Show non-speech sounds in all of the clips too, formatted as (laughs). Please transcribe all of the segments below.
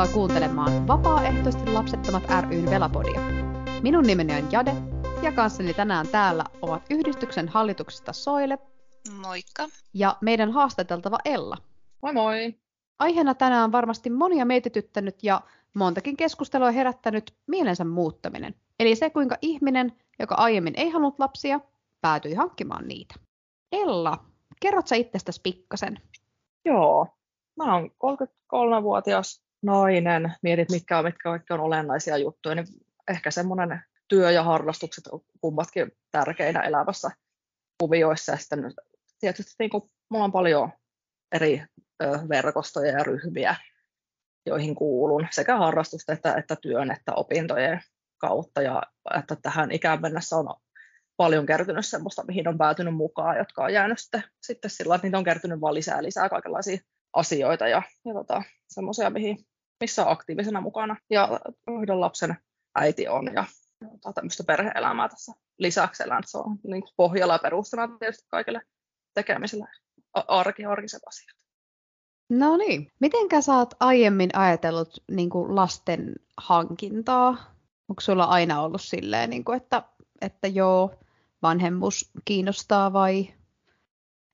Tervetuloa kuuntelemaan Vapaaehtoisesti lapsettomat ryn Velapodia. Minun nimeni on Jade ja kanssani tänään täällä ovat yhdistyksen hallituksesta Soile. Moikka. Ja meidän haastateltava Ella. Moi moi. Aiheena tänään on varmasti monia mietityttänyt ja montakin keskustelua herättänyt mielensä muuttaminen. Eli se, kuinka ihminen, joka aiemmin ei halunnut lapsia, päätyi hankkimaan niitä. Ella, kerrot sä itsestäsi pikkasen? Joo, mä oon 33-vuotias nainen, mietit mitkä on, mitkä kaikki on olennaisia juttuja, niin ehkä semmoinen työ ja harrastukset on kummatkin tärkeinä elämässä kuvioissa. Ja sitten tietysti niin kuin, mulla on paljon eri verkostoja ja ryhmiä, joihin kuulun sekä harrastusta että, että työn että opintojen kautta. Ja että tähän ikään mennessä on paljon kertynyt semmoista, mihin on päätynyt mukaan, jotka on jäänyt sitten, sitten sillä että niitä on kertynyt vaan lisää lisää kaikenlaisia asioita ja, ja tota, semmoisia, missä on aktiivisena mukana. Ja yhden lapsen äiti on ja tota, tämmöistä perhe-elämää tässä lisäksi elän. Se on niin kuin pohjalla ja perustana tietysti kaikille tekemiselle arki, arkiset asiat. No niin. Mitenkä sä oot aiemmin ajatellut niin kuin lasten hankintaa? Onko sulla aina ollut silleen, niin kuin, että, että joo, vanhemmuus kiinnostaa vai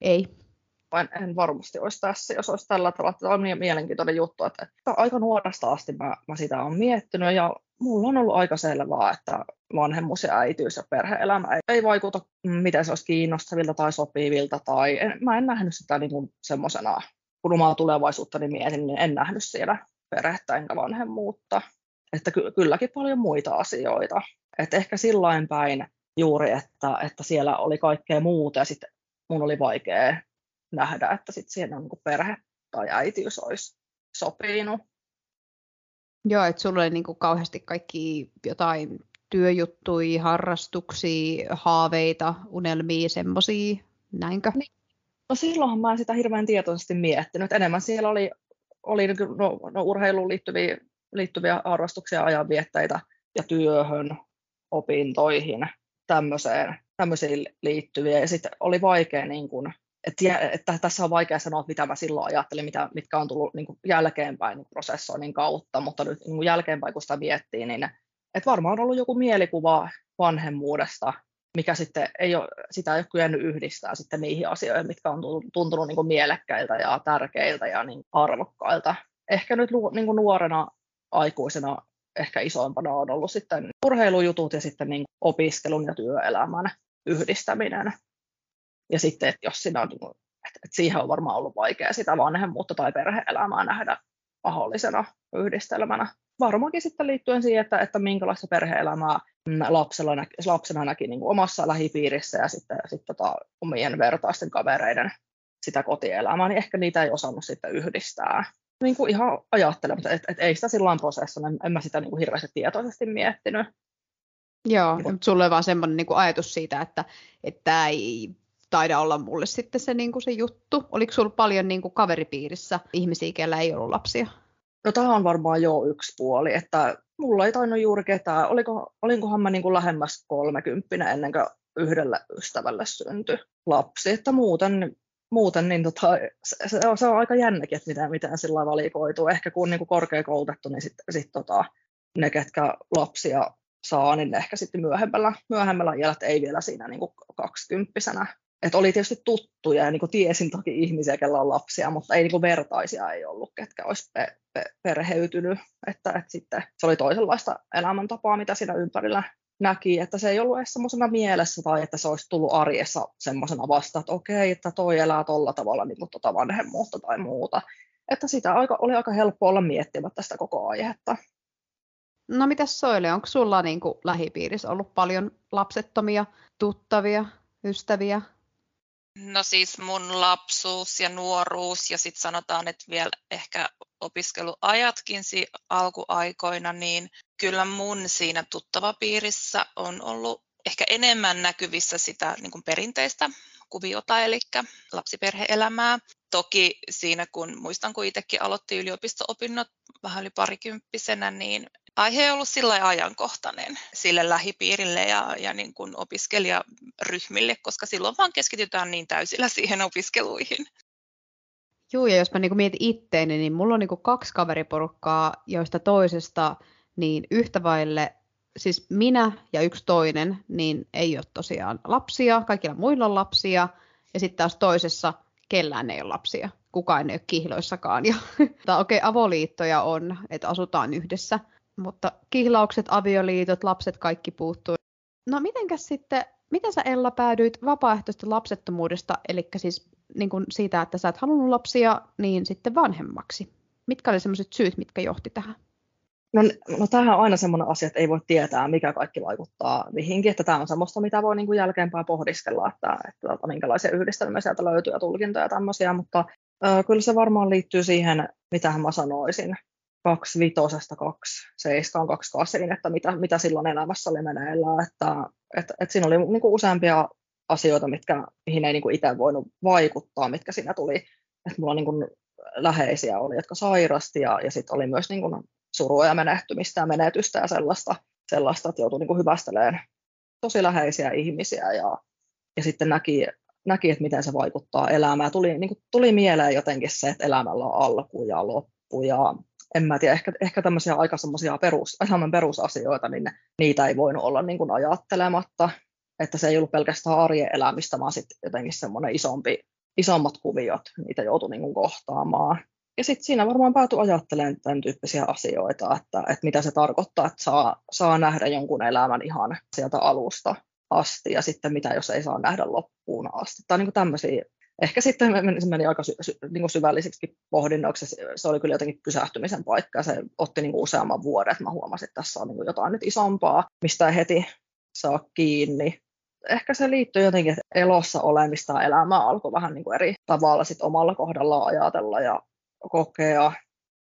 ei? En, en varmasti olisi tässä, jos olisi tällä tavalla. Tämä on niin mielenkiintoinen juttu, että, aika nuoresta asti mä, mä sitä olen miettinyt ja mulla on ollut aika selvää, että vanhemmuus ja äitiys ja perhe-elämä ei, ei vaikuta, miten se olisi kiinnostavilta tai sopivilta. Tai en, mä en nähnyt sitä niin kuin semmoisena, kun omaa tulevaisuutta niin mietin, niin en nähnyt siellä perhettä enkä vanhemmuutta. Että ky- kylläkin paljon muita asioita. että ehkä sillain päin juuri, että, että siellä oli kaikkea muuta ja sitten mun oli vaikea nähdä, että sit siinä on niin perhe tai äitiys olisi sopinut. Joo, että sulla oli niin kuin kauheasti kaikki jotain työjuttuja, harrastuksia, haaveita, unelmia, semmoisia, näinkö? Niin. No silloinhan mä en sitä hirveän tietoisesti miettinyt. Enemmän siellä oli, oli niinku, no, no, urheiluun liittyviä, liittyviä harrastuksia, ajanvietteitä ja työhön, opintoihin, tämmöiseen, tämmöisiin liittyviä. Ja sitten oli vaikea niin kuin että, että tässä on vaikea sanoa, että mitä mä silloin ajattelin, mitä, mitkä on tullut niin kuin jälkeenpäin niin prosessoinnin kautta, mutta nyt niin kuin jälkeenpäin kun sitä miettii, niin että varmaan on ollut joku mielikuva vanhemmuudesta, mikä sitten ei ole, sitä ei ole kyennyt yhdistää sitten niihin asioihin, mitkä on tuntunut niin kuin mielekkäiltä ja tärkeiltä ja niin arvokkailta. Ehkä nyt niin kuin nuorena aikuisena ehkä isompana on ollut sitten urheilujutut ja sitten niin opiskelun ja työelämän yhdistäminen. Ja sitten, että jos siinä on, että, että siihen on varmaan ollut vaikea sitä vanhemmuutta tai perhe-elämää nähdä mahdollisena yhdistelmänä. Varmaankin sitten liittyen siihen, että, että minkälaista perhe-elämää lapsella, lapsena näki niin kuin omassa lähipiirissä ja sitten, sitten tota, omien vertaisten kavereiden sitä kotielämää, niin ehkä niitä ei osannut sitten yhdistää. Niin kuin ihan ajattelen, että, että, ei sitä silloin prosessina, en, en mä sitä niin kuin hirveästi tietoisesti miettinyt. Joo, niin, mutta sulle on vaan semmoinen niin ajatus siitä, että, että ei taida olla mulle sitten se, niin kuin se juttu. Oliko sulla paljon niin kuin kaveripiirissä ihmisiä, kellä ei ollut lapsia? No tämä on varmaan jo yksi puoli, että mulla ei tainnut juuri ketään. Oliko, olinkohan mä niin kuin lähemmäs kolmekymppinen ennen kuin yhdelle ystävälle syntyi lapsi, että muuten, muuten niin tota, se, on, se, on aika jännäkin, että miten, miten sillä valikoituu. Ehkä kun on niin kuin korkeakoulutettu, niin sitten sit tota, ne, ketkä lapsia saa, niin ehkä sitten myöhemmällä, myöhemmällä iällä, ei vielä siinä niin kuin kaksikymppisenä että oli tietysti tuttuja ja niin kuin tiesin toki ihmisiä, kellä on lapsia, mutta ei niin kuin vertaisia ei ollut, ketkä olisi pe- pe- perheytynyt. Että, että sitten se oli toisenlaista elämäntapaa, mitä siinä ympärillä näki, että se ei ollut edes semmoisena mielessä tai että se olisi tullut arjessa semmoisena vasta, että okei, että toi elää tolla tavalla niin kuin tuota vanhemmuutta tai muuta. Että sitä aika, oli aika helppo olla miettimättä sitä koko aihetta. No mitäs Soile, onko sulla niin kuin lähipiirissä ollut paljon lapsettomia, tuttavia, ystäviä? No siis mun lapsuus ja nuoruus ja sitten sanotaan, että vielä ehkä opiskeluajatkin alkuaikoina, niin kyllä mun siinä tuttavapiirissä on ollut ehkä enemmän näkyvissä sitä niin kuin perinteistä kuviota, eli lapsiperheelämää. Toki siinä, kun muistan, kun itsekin aloitti yliopisto-opinnot vähän yli parikymppisenä, niin aihe ei ollut sillä ajankohtainen sille lähipiirille ja, ja niin kuin opiskelijaryhmille, koska silloin vaan keskitytään niin täysillä siihen opiskeluihin. Joo, ja jos mä niinku mietin itteeni, niin mulla on niinku kaksi kaveriporukkaa, joista toisesta niin yhtä vaille, siis minä ja yksi toinen, niin ei ole tosiaan lapsia, kaikilla muilla on lapsia, ja sitten taas toisessa kellään ei ole lapsia, kukaan ei ole kihloissakaan. Ja, (laughs) okei, okay, avoliittoja on, että asutaan yhdessä, mutta kihlaukset, avioliitot, lapset, kaikki puuttuu. No mitenkäs sitten, miten sä Ella päädyit vapaaehtoista lapsettomuudesta, eli siis niin kuin siitä, että sä et halunnut lapsia, niin sitten vanhemmaksi? Mitkä oli sellaiset syyt, mitkä johti tähän? No, no tämähän on aina semmoinen asia, että ei voi tietää, mikä kaikki vaikuttaa mihinkin, että tämä on semmoista, mitä voi niin kuin jälkeenpäin pohdiskella, että, että, että tota, minkälaisia yhdistelmiä sieltä löytyy ja tulkintoja ja tämmöisiä, mutta äh, kyllä se varmaan liittyy siihen, mitä mä sanoisin, kaksi vitosesta, kaksi seiskaan, kaksi kasiin, että mitä, mitä silloin elämässä oli meneillään, että, että, että siinä oli niin kuin useampia asioita, mitkä, mihin ei niin kuin itse voinut vaikuttaa, mitkä siinä tuli, että mulla niin kuin läheisiä oli, jotka sairasti ja, ja sitten oli myös niin kuin surua ja menehtymistä ja menetystä ja sellaista, sellaista että joutui niin kuin hyvästelemään tosi läheisiä ihmisiä ja, ja sitten näki, näki, että miten se vaikuttaa elämään. Tuli, niin kuin, tuli mieleen jotenkin se, että elämällä on alku ja loppu ja en mä tiedä, ehkä, ehkä tämmöisiä aika semmoisia perus, perusasioita, niin ne, niitä ei voinut olla niin kuin ajattelematta, että se ei ollut pelkästään arjen elämistä, vaan sitten jotenkin semmoinen isompi, isommat kuviot, niitä joutui niin kuin kohtaamaan ja sitten siinä varmaan päätyi ajattelemaan tämän tyyppisiä asioita, että, että mitä se tarkoittaa, että saa, saa nähdä jonkun elämän ihan sieltä alusta asti ja sitten mitä jos ei saa nähdä loppuun asti. Tai niin tämmöisiä. Ehkä sitten se meni aika sy, sy, niin kuin syvälliseksi pohdinnoksi. Se oli kyllä jotenkin pysähtymisen paikka se otti niin kuin useamman vuoden, että mä huomasin, että tässä on niin kuin jotain nyt isompaa, mistä ei heti saa kiinni. Ehkä se liittyy jotenkin, että elossa olemista elämää alkoi vähän niin kuin eri tavalla sit omalla kohdallaan ajatella ja kokea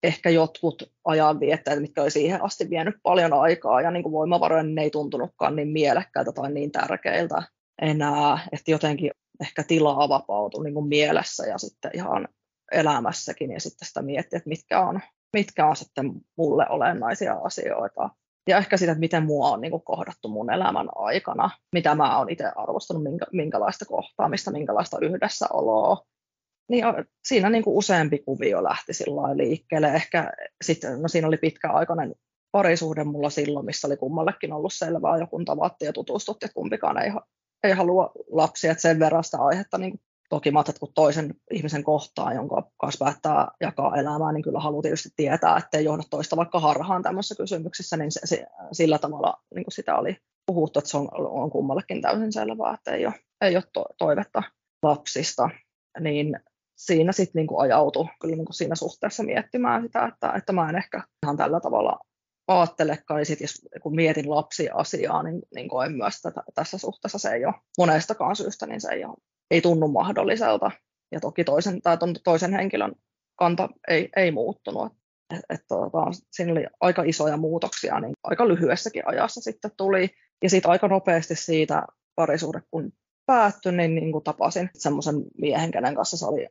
ehkä jotkut ajanvietteet, mitkä oli siihen asti vienyt paljon aikaa ja niin kuin voimavaroja, niin ne ei tuntunutkaan niin mielekkäiltä tai niin tärkeiltä enää, että jotenkin ehkä tilaa vapautui niin kuin mielessä ja sitten ihan elämässäkin ja sitten sitä miettiä, että mitkä on, mitkä on sitten mulle olennaisia asioita. Ja ehkä sitä, että miten mua on niin kuin kohdattu mun elämän aikana, mitä mä oon itse arvostanut, minkä, minkälaista kohtaamista, minkälaista yhdessäoloa, niin siinä niin kuin useampi kuvio lähti liikkeelle. Ehkä sitten, no siinä oli pitkäaikainen parisuhde mulla silloin, missä oli kummallekin ollut selvää, jo kun tavattiin ja tutustuttiin, että kumpikaan ei, ei halua lapsia, että sen verran sitä aihetta niin toki mä kun toisen ihmisen kohtaa, jonka kanssa päättää jakaa elämää, niin kyllä haluaa tietysti tietää, että ei johda toista vaikka harhaan tämmöisissä kysymyksissä, niin se, se, sillä tavalla niin kuin sitä oli puhuttu, että se on, on kummallekin täysin selvää, että ei ole, ei ole to, toivetta lapsista. Niin siinä sitten niinku ajautui kyllä niinku siinä suhteessa miettimään sitä, että, että mä en ehkä ihan tällä tavalla ajattelekaan, niin sit jos kun mietin lapsiasiaa, niin, niin koen myös, että tässä suhteessa se ei ole monestakaan syystä, niin se ei, ole, ei tunnu mahdolliselta. Ja toki toisen, tai toisen henkilön kanta ei, ei muuttunut. Et, et, tota, siinä oli aika isoja muutoksia, niin aika lyhyessäkin ajassa sitten tuli. Ja sitten aika nopeasti siitä parisuhde, kun päättyi, niin, niin kuin tapasin semmoisen miehen, kenen kanssa se oli,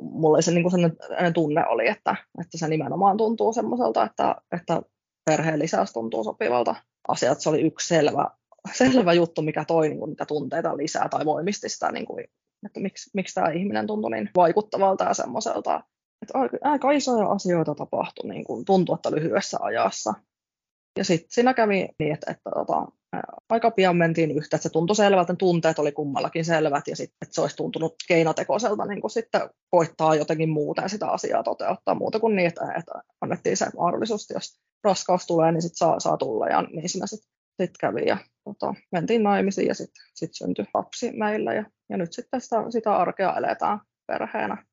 mulle se niin kuin sellainen tunne oli, että, että se nimenomaan tuntuu semmoiselta, että, että perheen lisäys tuntuu sopivalta asiat. Se oli yksi selvä, selvä juttu, mikä toi niin kuin niitä tunteita lisää tai voimisti sitä, niin kuin, että miksi, miksi tämä ihminen tuntui niin vaikuttavalta ja semmoiselta. Että aika, isoja asioita tapahtui niin kuin tuntuu, että lyhyessä ajassa. Ja sitten siinä kävi niin, että, että, että aika pian mentiin yhtä, että se tuntui selvältä, tunteet oli kummallakin selvät ja sitten, se olisi tuntunut keinotekoiselta niin kuin sitten koittaa jotenkin muuta ja sitä asiaa toteuttaa muuta kuin niin, että, että annettiin se mahdollisuus, jos raskaus tulee, niin sitten saa, saa tulla ja niin siinä sitten sit kävi ja tota, mentiin naimisiin ja sitten sit syntyi lapsi meillä ja, ja nyt sitten sitä, sitä arkea eletään perheenä.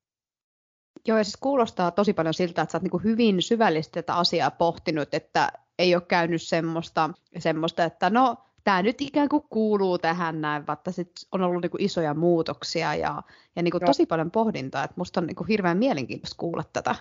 Joo, ja siis kuulostaa tosi paljon siltä, että sä oot niin hyvin syvällisesti tätä asiaa pohtinut, että ei ole käynyt semmoista, semmoista että no, tämä nyt ikään kuin kuuluu tähän näin, vaikka sit on ollut niinku isoja muutoksia ja, ja niinku tosi paljon pohdintaa, että musta on niinku hirveän mielenkiintoista kuulla tätä.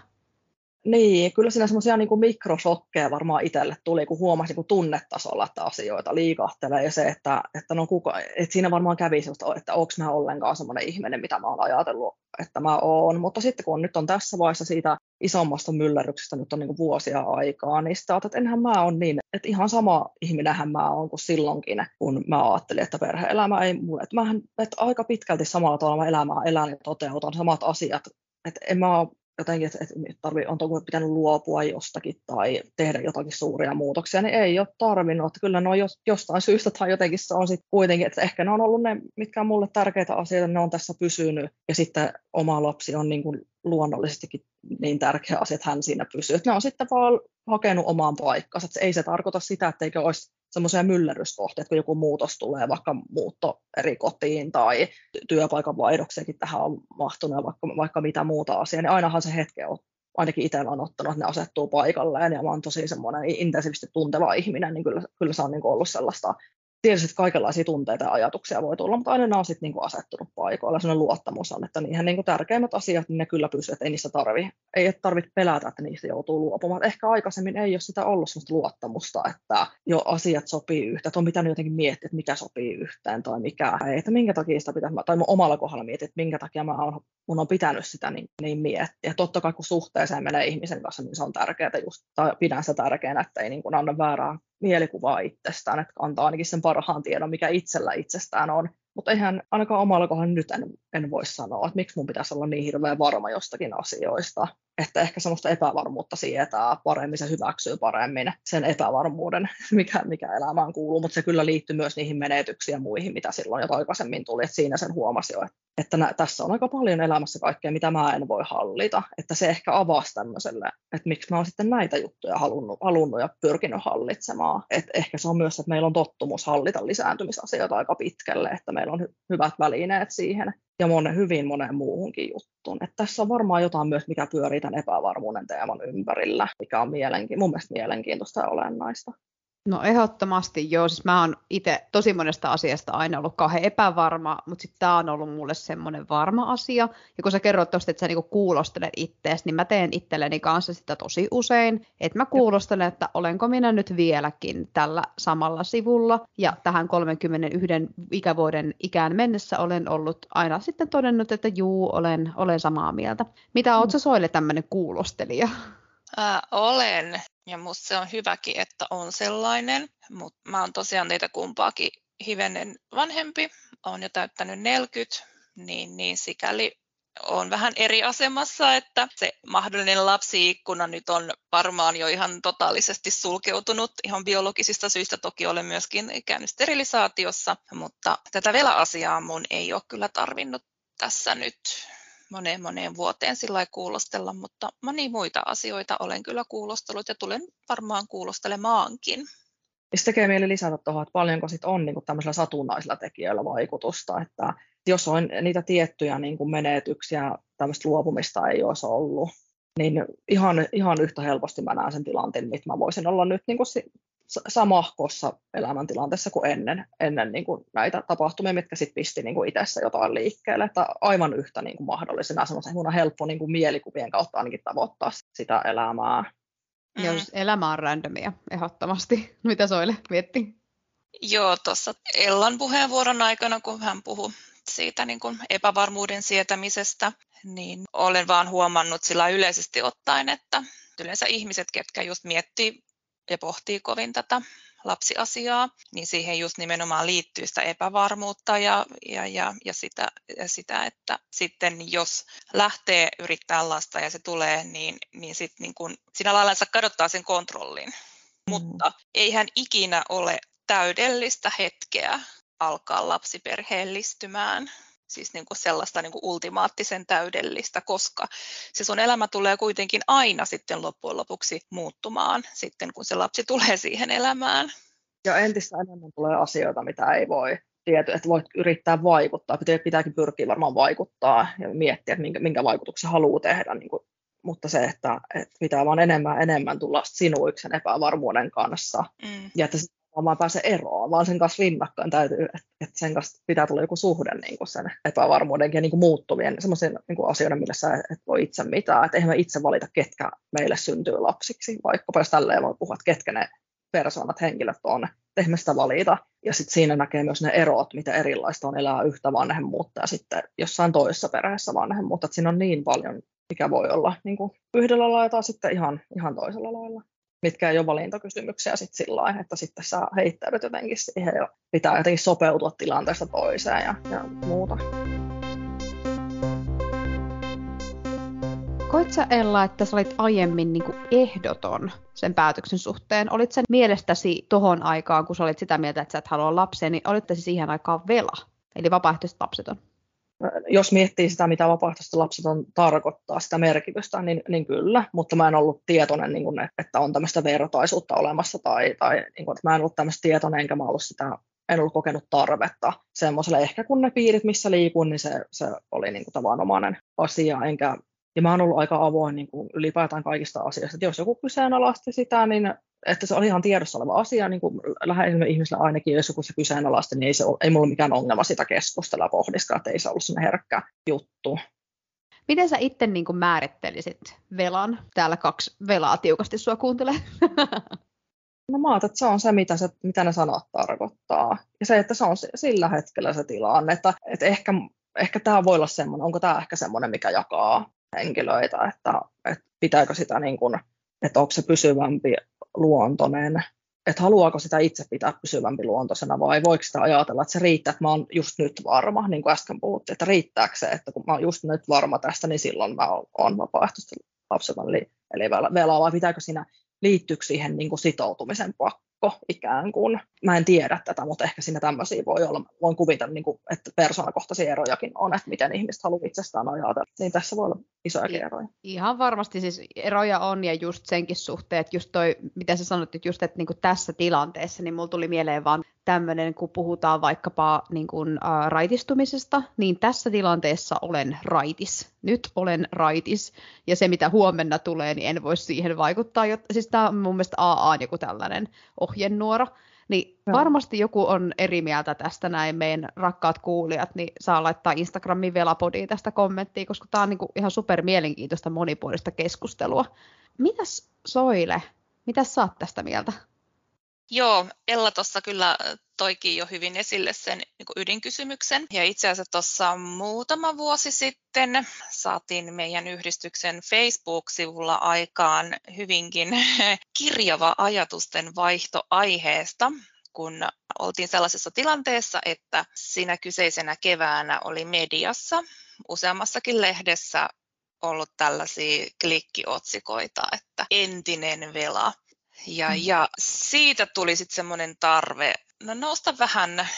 Niin, kyllä siinä semmoisia niin mikrosokkeja varmaan itselle tuli, kun huomasi niin tunnetasolla, että asioita liikahtelee ja se, että, että, no kuka, että siinä varmaan kävi sellaista, että onko mä ollenkaan semmoinen ihminen, mitä mä oon ajatellut, että mä oon. Mutta sitten kun nyt on tässä vaiheessa siitä isommasta myllerryksestä nyt on niin vuosia aikaa, niin sitä että enhän mä ole niin, että ihan sama ihminenhän mä oon kuin silloinkin, kun mä ajattelin, että perhe-elämä ei mulle, että, mähän, että aika pitkälti samalla tavalla mä elämää elän ja toteutan samat asiat että en mä ole jotenkin, että, että tarvii, on pitänyt luopua jostakin tai tehdä jotakin suuria muutoksia, niin ei ole tarvinnut. Että kyllä ne on jostain syystä tai jotenkin se on sitten kuitenkin, että ehkä ne on ollut ne, mitkä on mulle tärkeitä asioita, ne on tässä pysynyt. Ja sitten oma lapsi on niin kuin luonnollisestikin niin tärkeä asia, että hän siinä pysyy. Että ne on sitten vaan hakenut omaan paikkansa. Että ei se tarkoita sitä, että eikö olisi semmoisia myllerryskohteita, kun joku muutos tulee, vaikka muutto eri kotiin tai työpaikan vaihdoksiakin tähän on mahtunut vaikka, vaikka mitä muuta asiaa, niin ainahan se hetke on ainakin itsellä on ottanut, että ne asettuu paikalleen ja mä oon tosi semmoinen intensiivisesti tunteva ihminen, niin kyllä, kyllä se on niin ollut sellaista tietysti kaikenlaisia tunteita ja ajatuksia voi tulla, mutta aina ne on sitten niinku asettunut paikoilla. Sellainen luottamus on, että niihin niinku tärkeimmät asiat, niin ne kyllä pysyvät, että ei niistä tarvi, ei tarvitse pelätä, että niistä joutuu luopumaan. Ehkä aikaisemmin ei ole sitä ollut sellaista luottamusta, että jo asiat sopii yhteen, että on pitänyt jotenkin miettiä, että mikä sopii yhteen tai mikä ei, että minkä takia sitä pitää, tai mun omalla kohdalla mietin, että minkä takia mä on, mun on pitänyt sitä niin, niin miettiä. Totta kai kun suhteeseen menee ihmisen kanssa, niin se on tärkeää just, tai pidän sitä tärkeänä, että ei niin kuin anna väärää mielikuvaa itsestään, että antaa ainakin sen parhaan tiedon, mikä itsellä itsestään on. Mutta eihän ainakaan omalla kohdalla nyt en, en voi sanoa, että miksi mun pitäisi olla niin hirveän varma jostakin asioista että ehkä semmoista epävarmuutta sietää paremmin, se hyväksyy paremmin sen epävarmuuden, (laughs) mikä, mikä elämään kuuluu, mutta se kyllä liittyy myös niihin menetyksiin ja muihin, mitä silloin jo aikaisemmin tuli, että siinä sen huomasi jo, että, nä, tässä on aika paljon elämässä kaikkea, mitä mä en voi hallita, että se ehkä avasi tämmöiselle, että miksi mä oon sitten näitä juttuja halunnut, halunnut ja pyrkinyt hallitsemaan, että ehkä se on myös, että meillä on tottumus hallita lisääntymisasioita aika pitkälle, että meillä on hy- hyvät välineet siihen, ja monen, hyvin moneen muuhunkin juttuun. Et tässä on varmaan jotain myös, mikä pyörii tämän epävarmuuden teeman ympärillä, mikä on mielenki- mun mielestä mielenkiintoista ja olennaista. No ehdottomasti joo, siis mä oon itse tosi monesta asiasta aina ollut kauhean epävarma, mutta sitten tämä on ollut mulle semmoinen varma asia. Ja kun sä kerroit tuosta, että sä niinku kuulostelet ittees, niin mä teen itselleni kanssa sitä tosi usein. Että mä kuulostelen, että olenko minä nyt vieläkin tällä samalla sivulla. Ja tähän 31 ikävuoden ikään mennessä olen ollut aina sitten todennut, että juu, olen, olen samaa mieltä. Mitä oot sä Soille tämmöinen kuulostelija? Ää, olen, ja musta se on hyväkin, että on sellainen, mutta mä oon tosiaan niitä kumpaakin hivenen vanhempi, on jo täyttänyt 40, niin, niin sikäli on vähän eri asemassa, että se mahdollinen lapsiikkuna nyt on varmaan jo ihan totaalisesti sulkeutunut. Ihan biologisista syistä toki olen myöskin käynyt sterilisaatiossa, mutta tätä vielä asiaa mun ei ole kyllä tarvinnut tässä nyt moneen moneen vuoteen sillä kuulostella, mutta moni muita asioita olen kyllä kuulostellut ja tulen varmaan kuulostelemaankin. Ja tekee mieli lisätä tuohon, että paljonko sit on niin tämmöisillä satunnaisilla tekijöillä vaikutusta, että jos on niitä tiettyjä niin kuin menetyksiä, tämmöistä luopumista ei olisi ollut, niin ihan, ihan yhtä helposti mä näen sen tilanteen, mitä mä voisin olla nyt niin kuin samahkossa elämäntilanteessa kuin ennen, ennen niin kuin näitä tapahtumia, mitkä sitten pisti niin kuin itsessä jotain liikkeelle. Että aivan yhtä niin kuin mahdollisena semmoisen on helppo niin kuin mielikuvien kautta ainakin tavoittaa sitä elämää. Mm. Jos elämä on randomia, ehdottomasti. (laughs) Mitä Soile mietti? Joo, tuossa Ellan puheenvuoron aikana, kun hän puhui siitä niin kuin epävarmuuden sietämisestä, niin olen vaan huomannut sillä yleisesti ottaen, että yleensä ihmiset, ketkä just miettii ja pohtii kovin tätä lapsiasiaa, niin siihen just nimenomaan liittyy sitä epävarmuutta ja, ja, ja, ja, sitä, ja sitä, että sitten jos lähtee yrittää lasta ja se tulee, niin, niin sitten niin kun, siinä lailla kadottaa sen kontrollin. Mm. Mutta eihän ikinä ole täydellistä hetkeä alkaa lapsiperheellistymään siis niin kuin sellaista niin kuin ultimaattisen täydellistä, koska se sun elämä tulee kuitenkin aina sitten loppujen lopuksi muuttumaan sitten, kun se lapsi tulee siihen elämään. Ja entistä enemmän tulee asioita, mitä ei voi tietää, että voit yrittää vaikuttaa, pitääkin pyrkiä varmaan vaikuttaa ja miettiä, että minkä, minkä vaikutuksen haluaa tehdä, niin kuin, mutta se, että, että pitää vaan enemmän enemmän tulla sinuiksi sen epävarmuuden kanssa, mm. ja että vaan pääse eroon, vaan sen kanssa rinnakkain täytyy, että sen kanssa pitää tulla joku suhde niin kuin sen epävarmuuden ja niin kuin muuttuvien semmoisen niin kuin asioiden, millä sä et voi itse mitään. Että eihän me itse valita, ketkä meille syntyy lapsiksi, vaikkapa jos tälleen voi puhua, että ketkä ne persoonat, henkilöt on, eihän me sitä valita. Ja sitten siinä näkee myös ne erot, mitä erilaista on elää yhtä vanhemmuutta ja sitten jossain toisessa perheessä vanhemmuutta. Että siinä on niin paljon, mikä voi olla niin kuin yhdellä lailla tai sitten ihan, ihan toisella lailla mitkä ei ole valintakysymyksiä sit sillä että sitten sä heittäydyt jotenkin siihen ja pitää jotenkin sopeutua tilanteesta toiseen ja, ja muuta. Koit sä Ella, että sä olit aiemmin niin ehdoton sen päätöksen suhteen? Olit sen mielestäsi tohon aikaan, kun sä olit sitä mieltä, että sä et halua lapsia, niin olitte siihen aikaan vela, eli vapaaehtoiset lapseton? Jos miettii sitä, mitä vapaaehtoiset lapseton tarkoittaa, sitä merkitystä, niin, niin kyllä, mutta mä en ollut tietoinen, niin kuin, että on tämmöistä vertaisuutta olemassa, tai, tai niin kuin, että mä en ollut tämmöistä tietoinen, enkä mä ollut sitä en ollut kokenut tarvetta semmoiselle. Ehkä kun ne piirit, missä liikun, niin se, se oli niin kuin tavanomainen asia, enkä ja mä oon ollut aika avoin niin kuin ylipäätään kaikista asioista. Jos joku kyseenalaisti sitä, niin että se oli ihan tiedossa oleva asia niin kuin läheisille ihmisille ainakin, jos joku se kyseenalaisti, niin ei, se, ei mulla mikään ongelma sitä keskustella ja pohdiskaa, että ei se ollut sinne herkkä juttu. Miten sä itse niin kuin määrittelisit velan? Täällä kaksi velaa tiukasti sua kuuntelee. (laughs) No mä että se on se, mitä, se, mitä ne sanat tarkoittaa. Ja se, että se on sillä hetkellä se tilanne, että, että ehkä, ehkä tämä voi olla semmoinen, onko tämä ehkä semmoinen, mikä jakaa henkilöitä, että, että pitääkö sitä niin kuin, että onko se pysyvämpi luontoinen, että haluaako sitä itse pitää pysyvämpi luontoisena vai voiko sitä ajatella, että se riittää, että mä oon just nyt varma, niin kuin äsken puhuttiin, että riittääkö se, että kun mä oon just nyt varma tästä, niin silloin mä oon vapaaehtoisesti lapseton eli, velaa, vai pitääkö siinä liittyykö siihen niin kuin sitoutumisen pakko ikään kuin. Mä en tiedä tätä, mutta ehkä siinä tämmöisiä voi olla. Voin kuvitella, niin kuin, että persoonakohtaisia erojakin on, että miten ihmiset haluaa itsestään ajatella. Niin tässä voi olla isoja eroja. Ihan varmasti siis eroja on ja just senkin suhteen, että just toi, mitä sä sanoit, että just että niin kuin tässä tilanteessa, niin mulla tuli mieleen vaan tämmöinen, kun puhutaan vaikkapa niin kuin, ä, raitistumisesta, niin tässä tilanteessa olen raitis. Nyt olen raitis, ja se mitä huomenna tulee, niin en voi siihen vaikuttaa. Jotta, siis tämä on mun mielestä AA joku tällainen ohjenuora. Niin no. varmasti joku on eri mieltä tästä näin, meidän rakkaat kuulijat, niin saa laittaa Instagramin velapodiin tästä kommenttia, koska tämä on niinku ihan super mielenkiintoista monipuolista keskustelua. Mitäs Soile, mitäs saat tästä mieltä? Joo, Ella tuossa kyllä toikin jo hyvin esille sen niin ydinkysymyksen. Ja itse asiassa tuossa muutama vuosi sitten saatiin meidän yhdistyksen Facebook-sivulla aikaan hyvinkin (laughs) kirjava ajatusten vaihto aiheesta, kun oltiin sellaisessa tilanteessa, että siinä kyseisenä keväänä oli mediassa useammassakin lehdessä ollut tällaisia klikkiotsikoita, että entinen vela ja, mm. ja siitä tuli sitten semmoinen tarve no, nousta vähän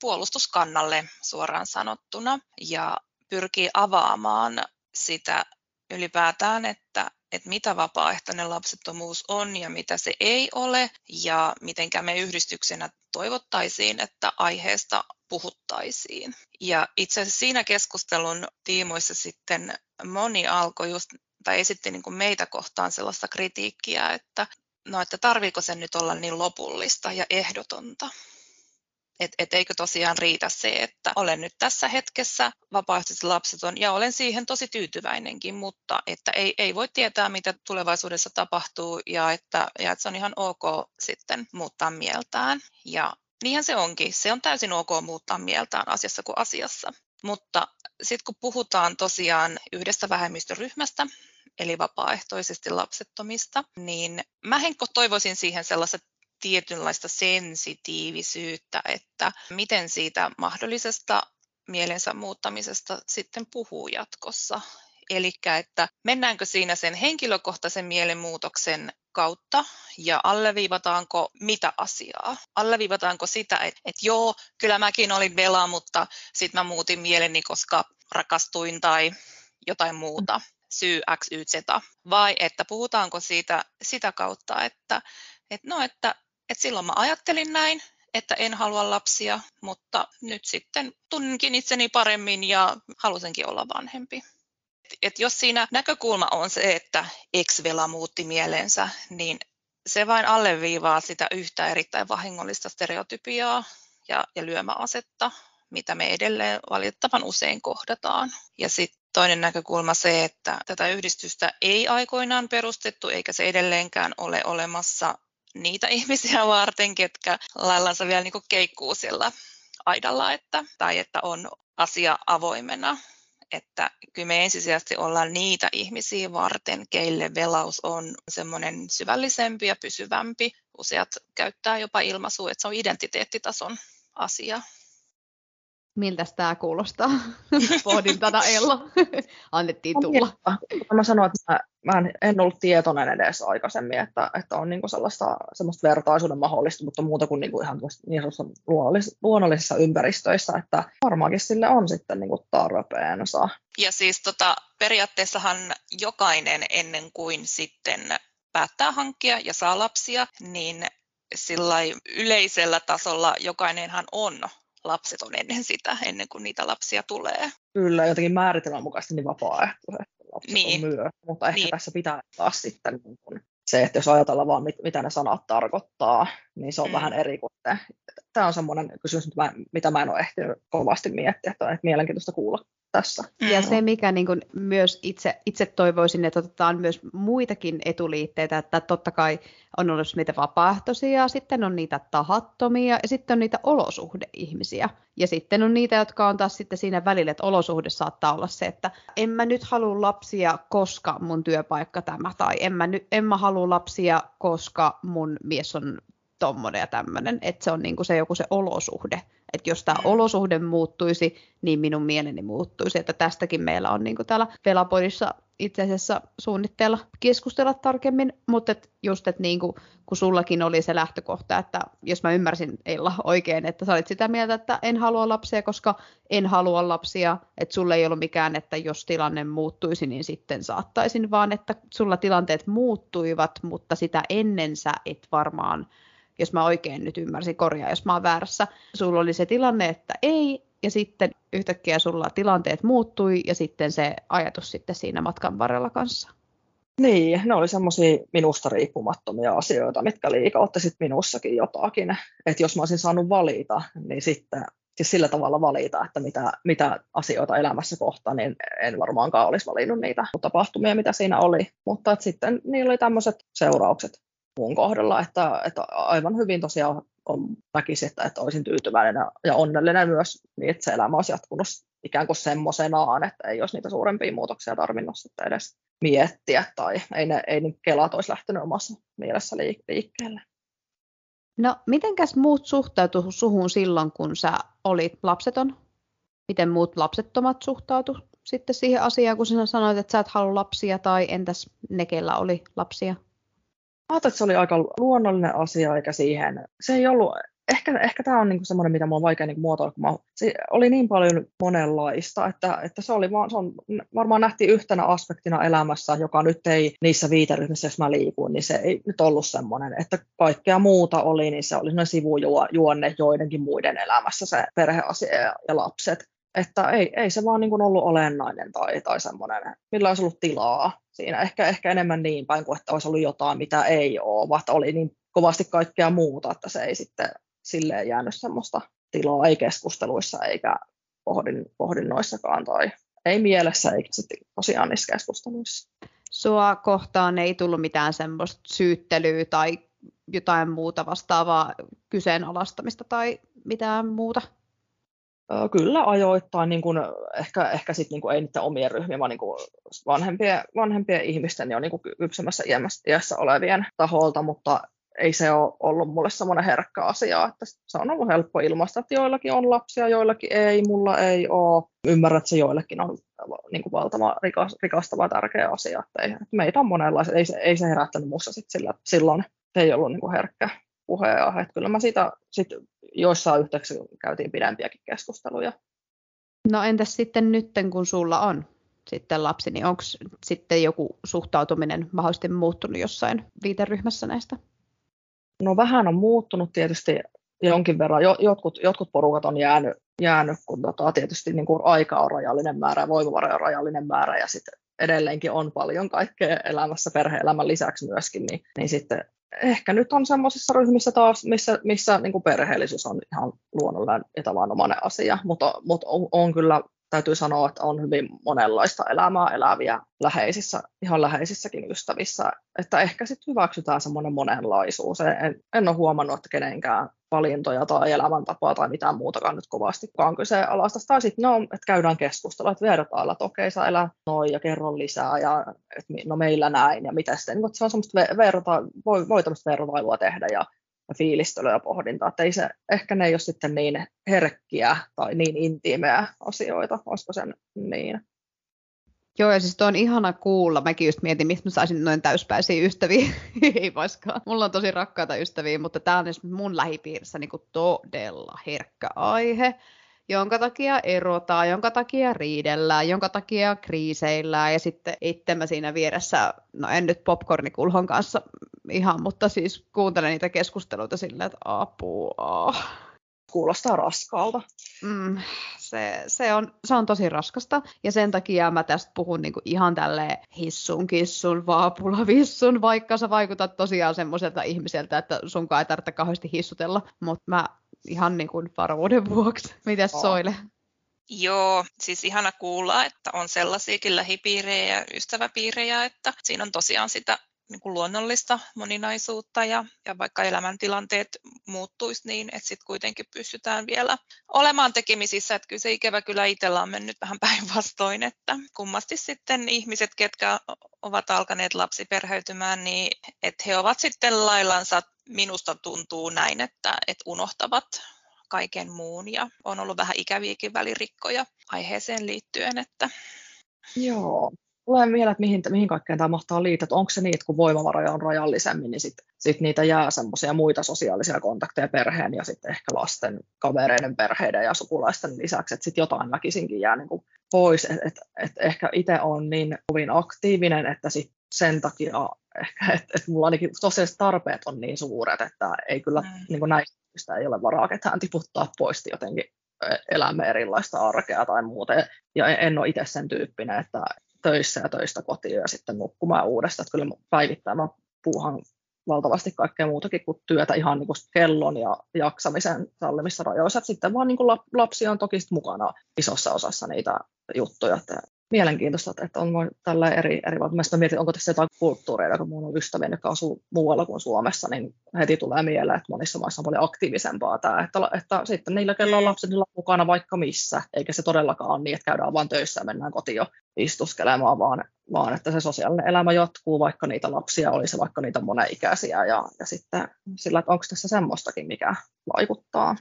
puolustuskannalle suoraan sanottuna ja pyrkii avaamaan sitä ylipäätään, että, että mitä vapaaehtoinen lapsettomuus on ja mitä se ei ole ja mitenkä me yhdistyksenä toivottaisiin, että aiheesta puhuttaisiin. Ja itse asiassa siinä keskustelun tiimoissa sitten moni alkoi just tai esitti niin kuin meitä kohtaan sellaista kritiikkiä, että no että tarviiko sen nyt olla niin lopullista ja ehdotonta. Et, et eikö tosiaan riitä se, että olen nyt tässä hetkessä vapaaehtoisesti lapseton ja olen siihen tosi tyytyväinenkin, mutta että ei, ei voi tietää, mitä tulevaisuudessa tapahtuu ja että, ja että se on ihan ok sitten muuttaa mieltään. Ja niinhän se onkin. Se on täysin ok muuttaa mieltään asiassa kuin asiassa. Mutta sitten kun puhutaan tosiaan yhdestä vähemmistöryhmästä, eli vapaaehtoisesti lapsettomista, niin mä Henkko toivoisin siihen sellaista tietynlaista sensitiivisyyttä, että miten siitä mahdollisesta mielensä muuttamisesta sitten puhuu jatkossa. Eli että mennäänkö siinä sen henkilökohtaisen mielenmuutoksen kautta ja alleviivataanko mitä asiaa? Alleviivataanko sitä, että, että joo, kyllä mäkin olin vela, mutta sitten mä muutin mieleni, koska rakastuin tai jotain muuta syy X, Y, Z, vai että puhutaanko siitä sitä kautta, että, että, no, että, että silloin mä ajattelin näin, että en halua lapsia, mutta nyt sitten tunnenkin itseni paremmin ja halusinkin olla vanhempi. Et jos siinä näkökulma on se, että ex-vela muutti mielensä, niin se vain alleviivaa sitä yhtä erittäin vahingollista stereotypiaa ja, ja lyömäasetta, mitä me edelleen valitettavan usein kohdataan. Ja sitten Toinen näkökulma se, että tätä yhdistystä ei aikoinaan perustettu eikä se edelleenkään ole olemassa niitä (laughs) ihmisiä varten, ketkä laillansa vielä niin keikkuu sillä aidalla, että, tai että on asia avoimena. Että kyllä me ensisijaisesti ollaan niitä ihmisiä varten, keille velaus on semmoinen syvällisempi ja pysyvämpi. Useat käyttää jopa ilmaisua, että se on identiteettitason asia. Miltä tämä kuulostaa? (laughs) Pohdin tätä Ella. (laughs) Annettiin tulla. Mä sanoin, että mä, mä en, en ollut tietoinen edes aikaisemmin, että, että on niinku sellaista semmoista vertaisuuden mahdollista, mutta muuta kuin niinku ihan niin luonnollis, luonnollisissa ympäristöissä, että varmaankin sille on sitten niinku tarpeensa. Ja siis tota, periaatteessahan jokainen ennen kuin sitten päättää hankkia ja saa lapsia, niin sillä yleisellä tasolla jokainenhan on lapseton ennen sitä, ennen kuin niitä lapsia tulee. Kyllä, jotenkin määritelmän mukaisesti niin vapaaehtoisesti lapset niin. on myös, mutta ehkä niin. tässä pitää taas sitten niin kun se, että jos ajatellaan vaan, mit, mitä ne sanat tarkoittaa, niin se on mm. vähän eri kuin te. Tämä on semmoinen kysymys, mitä mä en ole ehtinyt kovasti miettiä, että on mielenkiintoista kuulla tässä. Ja se, mikä niin kuin myös itse, itse toivoisin, että otetaan myös muitakin etuliitteitä, että totta kai on ollut niitä vapaaehtoisia, sitten on niitä tahattomia ja sitten on niitä olosuhdeihmisiä. Ja sitten on niitä, jotka on taas sitten siinä välillä, että olosuhde saattaa olla se, että en mä nyt halua lapsia, koska mun työpaikka tämä, tai en mä, nyt, en mä halua lapsia, koska mun mies on tommonen ja tämmöinen, että se on niinku se joku se olosuhde. Että jos tämä olosuhde muuttuisi, niin minun mieleni muuttuisi. Että tästäkin meillä on niinku täällä Velapodissa itse asiassa suunnitteella keskustella tarkemmin, mutta et just, että niinku, kun sullakin oli se lähtökohta, että jos mä ymmärsin Ella oikein, että sä olit sitä mieltä, että en halua lapsia, koska en halua lapsia, että sulla ei ollut mikään, että jos tilanne muuttuisi, niin sitten saattaisin, vaan että sulla tilanteet muuttuivat, mutta sitä ennen sä et varmaan jos mä oikein nyt ymmärsin, korjaa jos mä oon väärässä, sulla oli se tilanne, että ei, ja sitten yhtäkkiä sulla tilanteet muuttui, ja sitten se ajatus sitten siinä matkan varrella kanssa. Niin, ne oli semmoisia minusta riippumattomia asioita, mitkä liikautti sitten minussakin jotakin. Että jos mä olisin saanut valita, niin sitten siis sillä tavalla valita, että mitä, mitä asioita elämässä kohta, niin en varmaankaan olisi valinnut niitä tapahtumia, mitä siinä oli. Mutta sitten niillä oli tämmöiset seuraukset mun kohdalla, että, että aivan hyvin tosiaan on näkisi, että, että olisin tyytyväinen ja onnellinen myös, niin että se elämä olisi jatkunut ikään kuin semmoisenaan, että ei olisi niitä suurempia muutoksia tarvinnut sitten edes miettiä tai ei ne, ei ne kelat olisi lähtenyt omassa mielessä liikkeelle. No, mitenkäs muut suhtautu suhun silloin, kun sä olit lapseton? Miten muut lapsettomat suhtautu sitten siihen asiaan, kun sinä sanoit, että sä et halua lapsia, tai entäs ne, kellä oli lapsia? Ajattelin, että se oli aika luonnollinen asia, eikä siihen, se ei ollut, ehkä, ehkä tämä on niinku semmoinen, mitä minua on vaikea niinku muotoilla, kun mä, se oli niin paljon monenlaista, että, että se, oli vaan, se on, varmaan nähtiin yhtenä aspektina elämässä, joka nyt ei niissä viiteryhmissä, jos mä liikuin, niin se ei nyt ollut semmoinen, että kaikkea muuta oli, niin se oli sellainen sivujuonne joidenkin muiden elämässä, se perheasia ja, ja lapset. Että ei, ei se vaan niin kuin ollut olennainen tai, tai semmoinen, millä olisi ollut tilaa siinä. Ehkä, ehkä enemmän niin päin kuin, että olisi ollut jotain, mitä ei ole, vaan oli niin kovasti kaikkea muuta, että se ei sitten silleen jäänyt semmoista tilaa, ei keskusteluissa eikä pohdin, pohdinnoissakaan tai ei mielessä eikä sitten tosiaan niissä keskusteluissa. Sua kohtaan ei tullut mitään semmoista syyttelyä tai jotain muuta vastaavaa kyseenalaistamista tai mitään muuta? Kyllä ajoittain, niin kuin, ehkä, ehkä sit, niin kuin, ei niiden omien ryhmien, vaan niin vanhempien, vanhempien ihmisten ja niin kuin kypsemmässä iässä olevien taholta, mutta ei se ole ollut mulle semmoinen herkkä asia, että se on ollut helppo ilmaista, että joillakin on lapsia, joillakin ei, mulla ei ole. Ymmärrät, että se joillekin on niin kuin valtava rikastava tärkeä asia, että, ei, että meitä on monenlaisia, ei se, ei se herättänyt muussa sit sillä, silloin, se ei ollut niin kuin herkkä puheenaihe. Kyllä mä siitä sit joissain yhteyksissä käytiin pidempiäkin keskusteluja. No entäs sitten nytten, kun sulla on sitten lapsi, niin onko sitten joku suhtautuminen mahdollisesti muuttunut jossain viiteryhmässä näistä? No vähän on muuttunut tietysti jonkin verran. Jotkut, jotkut porukat on jäänyt, jäänyt kun tota, tietysti niin kuin aika on rajallinen määrä ja voimavara on rajallinen määrä ja sitten edelleenkin on paljon kaikkea elämässä perhe-elämän lisäksi myöskin, niin, niin sitten ehkä nyt on semmoisissa ryhmissä taas, missä, missä niin kuin perheellisyys on ihan luonnollinen ja tavanomainen asia, mutta, mutta on, on kyllä täytyy sanoa, että on hyvin monenlaista elämää eläviä läheisissä, ihan läheisissäkin ystävissä, että ehkä sitten hyväksytään semmoinen monenlaisuus. En, en ole huomannut, että kenenkään valintoja tai elämäntapaa tai mitään muutakaan nyt kovastikaan kyseenalaista. Tai sitten no, että käydään keskustelua, että vertailla, että okei, sä elää noin ja kerro lisää ja että no meillä näin ja mitä sitten. Niin, se on semmoista verta, voi, voi tämmöistä vertailua tehdä ja ja fiilistelyä ja pohdintaa. Että ei se, ehkä ne ei ole sitten niin herkkiä tai niin intiimejä asioita, olisiko sen niin. Joo, ja siis on ihana kuulla. Mäkin just mietin, mistä mä saisin noin täyspäisiä ystäviä. (laughs) Ei vaikka. Mulla on tosi rakkaita ystäviä, mutta tämä on mun lähipiirissä niin todella herkkä aihe jonka takia erotaan, jonka takia riidellään, jonka takia kriiseillään ja sitten itse mä siinä vieressä, no en nyt popcornikulhon kanssa ihan, mutta siis kuuntelen niitä keskusteluita silleen, että apua. Kuulostaa raskaalta. Mm, se, se, on, se on tosi raskasta ja sen takia mä tästä puhun niinku ihan tälle hissun, kissun, vaapulavissun, vaikka sä vaikutat tosiaan semmoiselta ihmiseltä, että sunkaan ei tarvitse kauheasti hissutella, mutta mä ihan niin kuin varmuuden vuoksi. (laughs) Mitäs oh. Soile? Joo, siis ihana kuulla, että on sellaisiakin lähipiirejä ja ystäväpiirejä, että siinä on tosiaan sitä niin kuin luonnollista moninaisuutta ja, ja vaikka elämäntilanteet muuttuisi niin, että sitten kuitenkin pystytään vielä olemaan tekemisissä, että kyllä se ikävä kyllä itsellä on mennyt vähän päinvastoin, että kummasti sitten ihmiset, ketkä ovat alkaneet lapsiperheytymään, niin että he ovat sitten laillansa, minusta tuntuu näin, että, että unohtavat kaiken muun ja on ollut vähän ikäviäkin välirikkoja aiheeseen liittyen, että Joo, Tulee mieleen, että mihin, mihin kaikkeen tämä mahtaa liittyä, onko se että kun voimavaroja on rajallisemmin, niin sitten sit niitä jää semmoisia muita sosiaalisia kontakteja perheen ja sitten ehkä lasten, kavereiden, perheiden ja sukulaisten lisäksi, että sitten jotain väkisinkin jää niin kuin pois, että et, et ehkä itse on niin kovin aktiivinen, että sit sen takia ehkä, että et mulla ainakin sosiaaliset tarpeet on niin suuret, että ei kyllä mm. niin kuin näistä ei ole varaa ketään tiputtaa pois jotenkin elämme erilaista arkea tai muuta. Ja en ole itse sen tyyppinen, että töissä ja töistä kotiin ja sitten nukkumaan uudestaan. Että kyllä päivittäin mä puuhan valtavasti kaikkea muutakin kuin työtä ihan niin kuin kellon ja jaksamisen sallimissa rajoissa. Sitten vaan niin kuin lapsi on toki mukana isossa osassa niitä juttuja. Että mielenkiintoista, että on tällä eri, eri mä mietin, onko tässä jotain kulttuureita, kun minulla on ystäviä, jotka asuu muualla kuin Suomessa, niin heti tulee mieleen, että monissa maissa on paljon aktiivisempaa tämä, että, että sitten niillä, kello on lapset, on mukana vaikka missä, eikä se todellakaan ole niin, että käydään vain töissä ja mennään kotiin jo istuskelemaan, vaan, vaan että se sosiaalinen elämä jatkuu, vaikka niitä lapsia olisi, vaikka niitä moneikäisiä, ja, ja sitten sillä, että onko tässä semmoistakin, mikä vaikuttaa.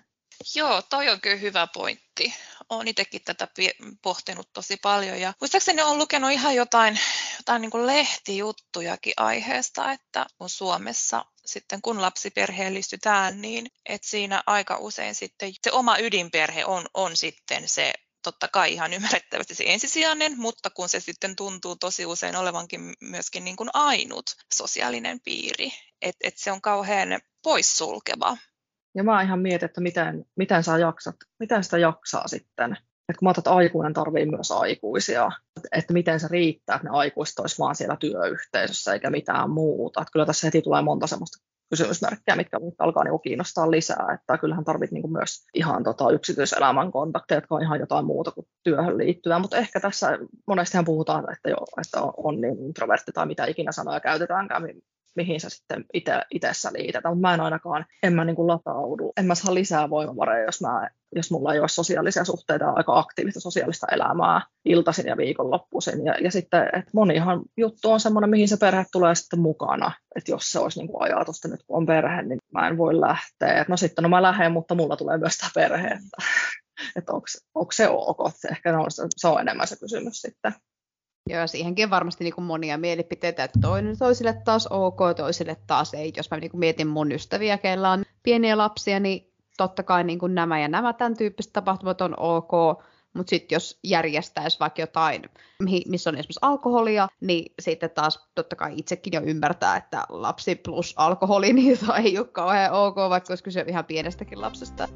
Joo, toi on kyllä hyvä pointti. Olen itsekin tätä pohtinut tosi paljon ja muistaakseni olen lukenut ihan jotain, jotain niin kuin lehtijuttujakin aiheesta, että kun Suomessa sitten kun lapsiperheellistytään, niin että siinä aika usein sitten se oma ydinperhe on, on sitten se totta kai ihan ymmärrettävästi se ensisijainen, mutta kun se sitten tuntuu tosi usein olevankin myöskin niin kuin ainut sosiaalinen piiri, että et se on kauhean poissulkeva ja mä ihan mietin, että miten, miten sä jaksat, miten sitä jaksaa sitten. Että kun mä että aikuinen tarvii myös aikuisia, että miten se riittää, että ne aikuiset olisi vaan siellä työyhteisössä eikä mitään muuta. Että kyllä tässä heti tulee monta semmoista kysymysmerkkejä, mitkä, alkaa niinku kiinnostaa lisää. Että kyllähän tarvit niinku myös ihan tota yksityiselämän kontakteja, jotka on ihan jotain muuta kuin työhön liittyvää. Mutta ehkä tässä monestihan puhutaan, että, jo, että on, on niin introvertti tai mitä ikinä sanoja käytetäänkään, mihin sä sitten itsessä liitetään, mutta mä en ainakaan, en mä niin kuin lataudu, en mä saa lisää voimavaroja, jos, mä, jos mulla ei ole sosiaalisia suhteita aika aktiivista sosiaalista elämää iltaisin ja viikonloppuisin. Ja, ja sitten, että monihan juttu on semmoinen, mihin se perhe tulee sitten mukana, että jos se olisi niin kuin ajatus, että nyt kun on perhe, niin mä en voi lähteä. Et no sitten, no mä lähden, mutta mulla tulee myös tämä perhe, että, (laughs) onko se ok, ehkä no, se on enemmän se kysymys sitten. Joo, siihenkin varmasti niin kuin monia mielipiteitä, että toinen toisille taas ok, toisille taas ei. Jos mä niin kuin mietin mun ystäviä, keillä on pieniä lapsia, niin totta kai niin kuin nämä ja nämä tämän tyyppiset tapahtumat on ok, mutta sitten jos järjestäisi vaikka jotain, missä on esimerkiksi alkoholia, niin sitten taas totta kai itsekin jo ymmärtää, että lapsi plus alkoholi, (laughs) niin se ei ole kauhean ok, vaikka olisi kyse ihan pienestäkin lapsesta.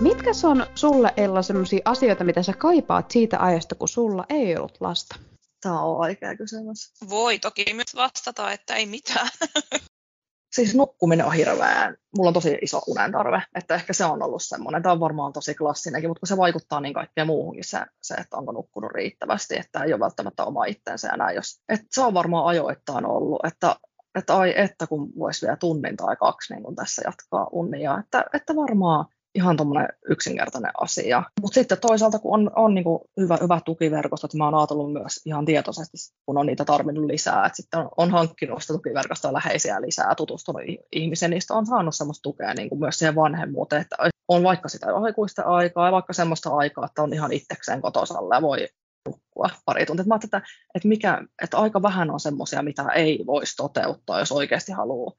Mitkä on sulle Ella sellaisia asioita, mitä sä kaipaat siitä ajasta, kun sulla ei ollut lasta? Tämä on vaikea kysymys. Voi toki myös vastata, että ei mitään. (laughs) Siis nukkuminen on hirveän, mulla on tosi iso unen tarve, että ehkä se on ollut semmoinen, tämä on varmaan tosi klassinenkin, mutta se vaikuttaa niin kaikkeen muuhunkin se, se, että onko nukkunut riittävästi, että ei ole välttämättä oma itsensä enää, jos, että se on varmaan ajoittain ollut, että että ai että kun voisi vielä tunnin tai kaksi niin kun tässä jatkaa unia, että, että varmaan ihan tuommoinen yksinkertainen asia. Mutta sitten toisaalta, kun on, on niin kuin hyvä, hyvä tukiverkosto, että mä oon ajatellut myös ihan tietoisesti, kun on niitä tarvinnut lisää, että sitten on, on hankkinut sitä tukiverkostoa läheisiä lisää, tutustunut ihmisen, niistä on saanut semmoista tukea niin kuin myös siihen vanhemmuuteen, että on vaikka sitä aikuista aikaa ja vaikka semmoista aikaa, että on ihan itsekseen kotosalla ja voi nukkua pari tuntia. Mä että, että, mikä, että aika vähän on semmoisia, mitä ei voisi toteuttaa, jos oikeasti haluaa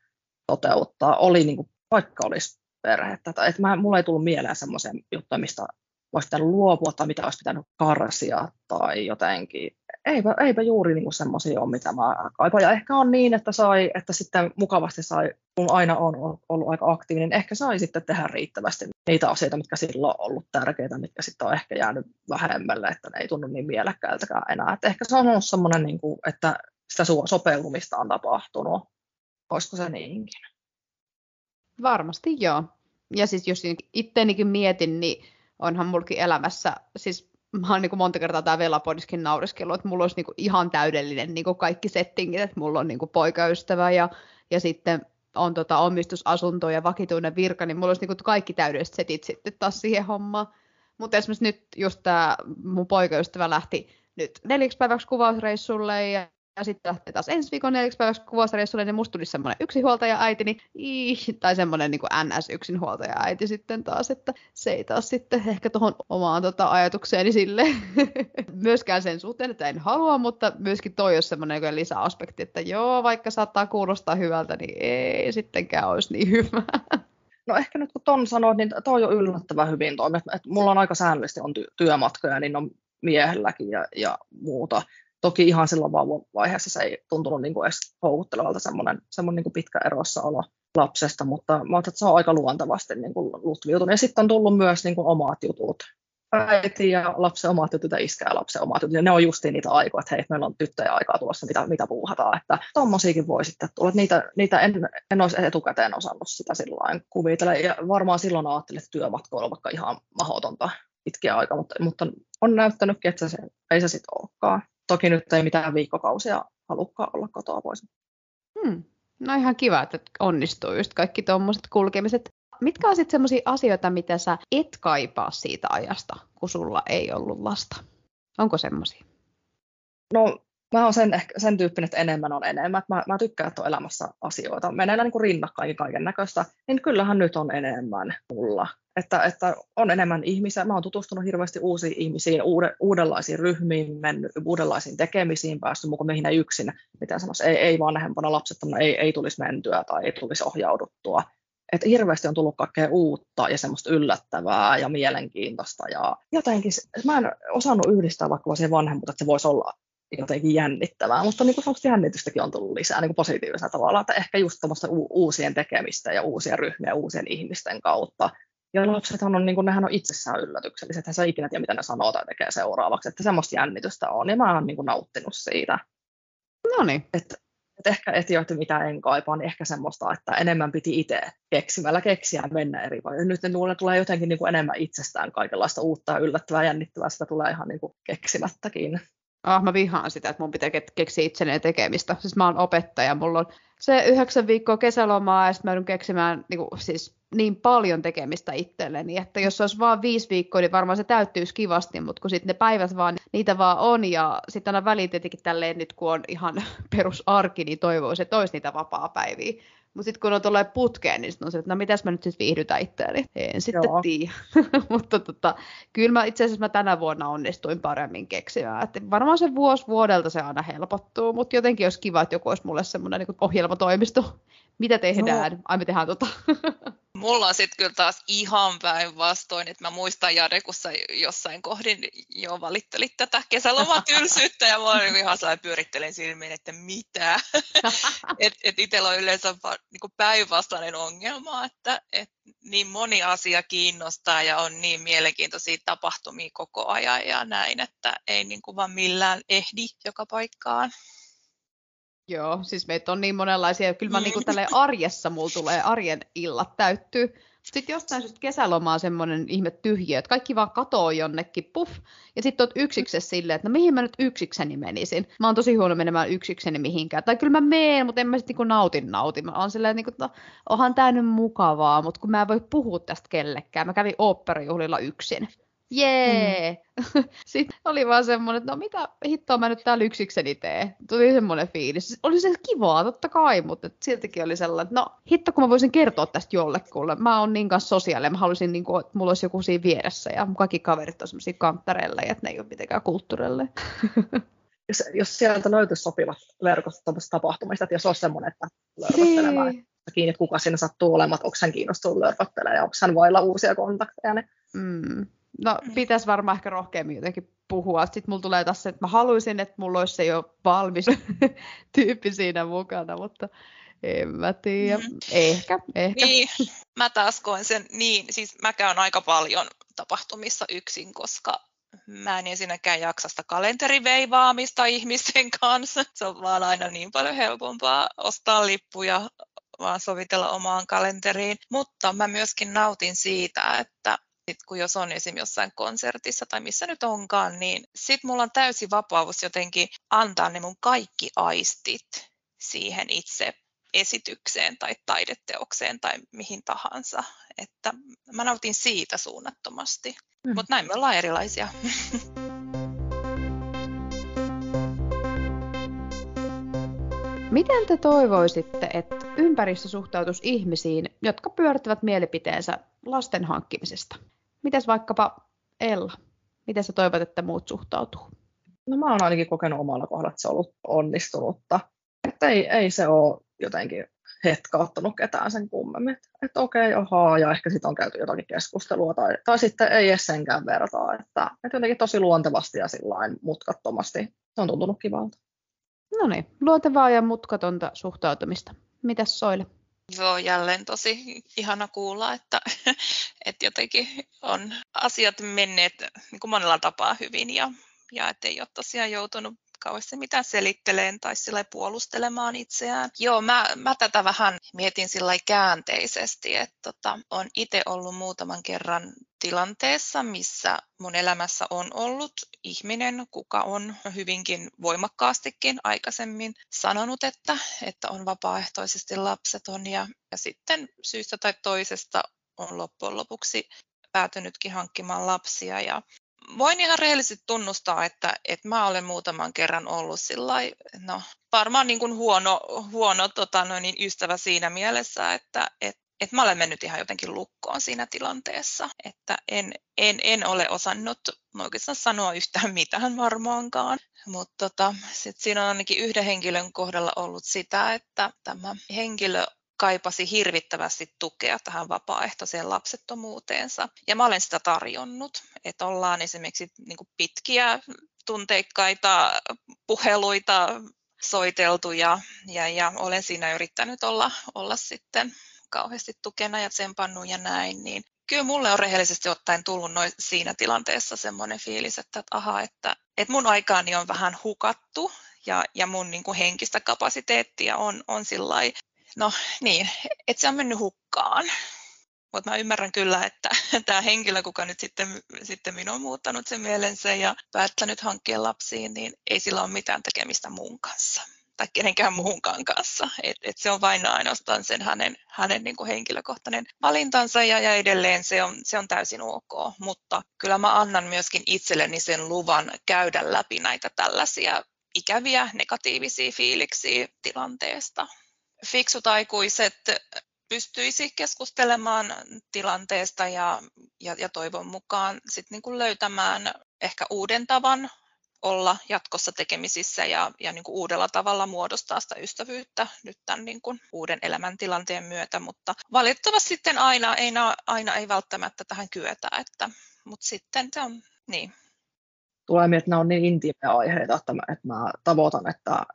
toteuttaa. Oli niin kuin, vaikka olisi perhettä. Tai, että mä, mulla ei tullut mieleen semmoisia juttuja, mistä olisi pitänyt luopua tai mitä olisi pitänyt karsia tai jotenkin. Eipä, eipä juuri niin semmoisia ole, mitä mä kaipaan. Ja ehkä on niin, että, sai, että sitten mukavasti sai, kun aina on ollut aika aktiivinen, ehkä sai sitten tehdä riittävästi niitä asioita, mitkä silloin on ollut tärkeitä, mitkä sitten on ehkä jäänyt vähemmälle, että ne ei tunnu niin mielekkäältäkään enää. Että ehkä se on ollut semmoinen, niin kuin, että sitä sopeutumista on tapahtunut. Olisiko se niinkin? Varmasti joo. Ja siis jos itteenikin mietin, niin onhan mulkin elämässä, siis mä oon niin kuin monta kertaa tämä Velapodiskin naureskellut, että mulla olisi niin kuin ihan täydellinen niin kuin kaikki settingit, että mulla on niin kuin poikaystävä ja, ja sitten on tota omistusasunto ja vakituinen virka, niin mulla olisi niin kuin kaikki täydelliset setit sitten taas siihen hommaan. Mutta esimerkiksi nyt just tämä mun poikaystävä lähti nyt neljäksi päiväksi kuvausreissulle ja ja sitten lähtee taas ensi viikon neljäksi päiväksi kuvausreissulle, niin musta tuli semmoinen yksinhuoltaja äiti, niin ii, tai semmoinen niin NS yksinhuoltaja äiti sitten taas, että se ei taas sitten ehkä tuohon omaan tota, ajatukseeni sille (laughs) myöskään sen suhteen, että en halua, mutta myöskin toi olisi semmoinen niin lisäaspekti, että joo, vaikka saattaa kuulostaa hyvältä, niin ei sittenkään olisi niin hyvä. (laughs) No ehkä nyt kun ton sanoit, niin toi on yllättävän hyvin toimi. Mulla on aika säännöllisesti on ty- työmatkoja, niin on miehelläkin ja, ja muuta. Toki ihan silloin vaiheessa se ei tuntunut niin kuin edes houkuttelevalta semmoinen, semmoinen niin kuin pitkä olo lapsesta, mutta mä että se on aika luontevasti niin kuin Ja sitten on tullut myös niin kuin omat jutut. Äiti ja lapsen omat jutut ja iskä ja lapsen omat jutut. Ja ne on justiin niitä aikoja, että hei, meillä on tyttöjä aikaa tulossa, mitä, mitä puuhataan. Että tommosiakin voi sitten tulla. Niitä, niitä en, en olisi etukäteen osannut sitä sillä kuvitella. Ja varmaan silloin ajattelin, että työmatko on vaikka ihan mahdotonta pitkiä aikaa, mutta, mutta on näyttänytkin, että se, ei se sitten olekaan toki nyt ei mitään viikkokausia halukkaan olla kotoa pois. Hmm. No ihan kiva, että onnistuu just kaikki tuommoiset kulkemiset. Mitkä on sitten sellaisia asioita, mitä sä et kaipaa siitä ajasta, kun sulla ei ollut lasta? Onko semmoisia? No mä oon sen, sen tyyppinen, että enemmän on enemmän. Mä, mä tykkään, että on elämässä asioita. Menee niin rinnakkain kaiken näköistä. Niin kyllähän nyt on enemmän mulla että, että on enemmän ihmisiä. Mä oon tutustunut hirveästi uusiin ihmisiin, uude, uudenlaisiin ryhmiin, mennyt uudenlaisiin tekemisiin, päässyt mukaan mihin yksin, mitä sanoisi, ei, ei vanhempana lapsettomana, ei, ei tulisi mentyä tai ei tulisi ohjauduttua. Että hirveästi on tullut kaikkea uutta ja semmoista yllättävää ja mielenkiintoista. Ja jotenkin, mä en osannut yhdistää vaikka siihen vanhemmuutta, että se voisi olla jotenkin jännittävää, mutta niin kuin jännitystäkin on tullut lisää niin kuin positiivisella tavalla, että ehkä just u- uusien tekemistä ja uusia ryhmiä uusien ihmisten kautta ja lapsethan on, niin kuin, nehän on itsessään yllätykselliset, että sä ikinä tiedä, mitä ne sanoo tai tekee seuraavaksi, että semmoista jännitystä on, ja mä oon niin kuin, nauttinut siitä. No niin. Että, että ehkä etioita, mitä en kaipaa, niin ehkä semmoista, että enemmän piti itse keksimällä keksiä mennä eri vai. Nyt ne tulee jotenkin niin kuin enemmän itsestään kaikenlaista uutta ja yllättävää jännittävää, sitä tulee ihan niin kuin keksimättäkin. Ah, mä vihaan sitä, että mun pitää keksiä itselleen tekemistä. Siis mä oon opettaja, mulla on se yhdeksän viikkoa kesälomaa ja sitten mä keksimään niin kuin, siis niin paljon tekemistä itselleni, että jos olisi vain viisi viikkoa, niin varmaan se täyttyisi kivasti, mutta kun sitten ne päivät vaan, niitä vaan on, ja sitten aina väliin tietenkin tälleen nyt, kun on ihan (laughs) perusarki, niin toivoisi, että olisi niitä vapaa-päiviä. Mutta sitten kun on tulee putkeen, niin sitten on se, että no mitäs mä nyt sitten viihdytän itseäni. En sitten tiedä. (laughs) Mutta tota, kyllä mä itse asiassa mä tänä vuonna onnistuin paremmin keksimään. Että varmaan se vuosi vuodelta se aina helpottuu, mutta jotenkin olisi kiva, että joku olisi mulle semmoinen niin ohjelmatoimisto. Mitä tehdään? No. Ai me tehdään tota. (laughs) Mulla on sitten kyllä taas ihan päinvastoin, että mä muistan Jade, kun sä jossain kohdin jo valittelit tätä kesälomatylsyyttä ja mä olin ihan sellainen pyörittelin silmiin, että mitä. (laughs) et, et itsellä on yleensä niin päinvastainen ongelma, että et niin moni asia kiinnostaa ja on niin mielenkiintoisia tapahtumia koko ajan ja näin, että ei niin kuin vaan millään ehdi joka paikkaan. Joo, siis meitä on niin monenlaisia. Kyllä mä niin kuin arjessa mulla tulee arjen illat täyttyy. Sitten jostain syystä kesälomaa on semmoinen ihme tyhjiö, että kaikki vaan katoo jonnekin, puff, ja sitten oot yksiksessä silleen, että no mihin mä nyt yksikseni menisin. Mä oon tosi huono menemään yksikseni mihinkään. Tai kyllä mä meen, mutta en mä sitten niinku nautin nautin. Mä oon silleen, niinku, että no, onhan tää nyt mukavaa, mutta kun mä en voi puhua tästä kellekään. Mä kävin oopperajuhlilla yksin. Jee! Mm. (laughs) Sitten oli vaan semmoinen, että no mitä hittoa mä nyt täällä yksikseni tee. Tuli semmoinen fiilis. Oli se kivaa, totta kai, mutta siltikin oli sellainen, että no hitto kun mä voisin kertoa tästä jollekulle. Mä oon niin kanssa sosiaalinen, mä haluaisin, niin kuin, että mulla olisi joku siinä vieressä ja kaikki kaverit on semmoisia kanttareilla ja että ne ei ole mitenkään kulttuurille. (laughs) Jos, jos sieltä löytyisi sopivat verkot tapahtumista, että jos olisi semmoinen, että lörpöttelemään, niin. kiinni, että kuka siinä sattuu olemaan, että onko hän kiinnostunut lörpöttelemään ja onko hän vailla uusia kontakteja. Niin mm. No mm. pitäisi varmaan ehkä rohkeammin jotenkin puhua. Sitten mulla tulee tässä, että mä haluaisin, että mulla olisi se jo valmis (laughs) tyyppi siinä mukana, mutta en mä tiedä. Mm. Ehkä, ehkä. Niin, mä taas koen sen niin. Siis mä käyn aika paljon tapahtumissa yksin, koska mä en ensinnäkään jaksa sitä kalenteriveivaamista ihmisten kanssa. Se on vaan aina niin paljon helpompaa ostaa lippuja vaan sovitella omaan kalenteriin. Mutta mä myöskin nautin siitä, että sit kun jos on esim. jossain konsertissa tai missä nyt onkaan, niin sit mulla on täysi vapaus jotenkin antaa ne mun kaikki aistit siihen itse esitykseen tai taideteokseen tai mihin tahansa. Että mä nautin siitä suunnattomasti. Mm. Mutta näin me ollaan erilaisia. (laughs) Miten te toivoisitte, että ympäristö suhtautuisi ihmisiin, jotka pyörittävät mielipiteensä lasten hankkimisesta? Mitäs vaikkapa Ella? Miten sä toivot, että muut suhtautuu? No mä oon ainakin kokenut omalla kohdalla, että se on ollut onnistunutta. Että ei, ei se ole jotenkin hetkauttanut ketään sen kummemmin. Että, että okei, ohaa, ja ehkä sitten on käyty jotakin keskustelua, tai, tai sitten ei edes senkään vertaa. Että, että jotenkin tosi luontevasti ja sillain mutkattomasti. Se on tuntunut kivalta. No niin, luontevaa ja mutkatonta suhtautumista. Mitäs Soile? Joo, jälleen tosi ihana kuulla, että, että jotenkin on asiat menneet niin kuin monella tapaa hyvin ja, ja ettei ole tosiaan joutunut kauheasti mitään selitteleen tai sillä puolustelemaan itseään. Joo, mä, mä tätä vähän mietin sillä käänteisesti, että tota, on itse ollut muutaman kerran tilanteessa, missä mun elämässä on ollut ihminen, kuka on hyvinkin voimakkaastikin aikaisemmin sanonut, että, että on vapaaehtoisesti lapseton ja, ja sitten syystä tai toisesta on loppujen lopuksi päätynytkin hankkimaan lapsia. Ja voin ihan rehellisesti tunnustaa, että, että mä olen muutaman kerran ollut sillä no, varmaan niin kuin huono, huono tota, no niin, ystävä siinä mielessä, että, että että mä olen mennyt ihan jotenkin lukkoon siinä tilanteessa, että en, en, en ole osannut oikeastaan sanoa yhtään mitään varmaankaan, mutta tota, sit siinä on ainakin yhden henkilön kohdalla ollut sitä, että tämä henkilö kaipasi hirvittävästi tukea tähän vapaaehtoiseen lapsettomuuteensa. Ja mä olen sitä tarjonnut, että ollaan esimerkiksi niin pitkiä tunteikkaita puheluita soiteltu ja, ja, ja olen siinä yrittänyt olla, olla sitten kauheasti tukena ja tsempannut ja näin, niin kyllä mulle on rehellisesti ottaen tullut noin siinä tilanteessa semmoinen fiilis, että, että aha, että, että mun aikaani on vähän hukattu ja, ja mun niin kuin henkistä kapasiteettia on, on sillä no niin, että se on mennyt hukkaan. Mutta mä ymmärrän kyllä, että (laughs) tämä henkilö, kuka nyt sitten, sitten minun on muuttanut sen mielensä ja päättänyt hankkia lapsiin, niin ei sillä ole mitään tekemistä muun kanssa tai kenenkään muunkaan kanssa. Et, et se on vain ainoastaan sen hänen, hänen niin kuin henkilökohtainen valintansa ja, ja edelleen se on, se on täysin ok. Mutta kyllä mä annan myöskin itselleni sen luvan käydä läpi näitä tällaisia ikäviä negatiivisia fiiliksiä tilanteesta fiksut aikuiset pystyisi keskustelemaan tilanteesta ja, ja, ja toivon mukaan sit niin kuin löytämään ehkä uuden tavan olla jatkossa tekemisissä ja, ja niin kuin uudella tavalla muodostaa sitä ystävyyttä nyt tämän niin kuin uuden elämäntilanteen myötä, mutta valitettavasti sitten aina, aina, aina ei välttämättä tähän kyetä, että, mutta sitten se on niin, tulee mieleen, että nämä on niin intiimejä aiheita, että mä, että mä tavoitan, että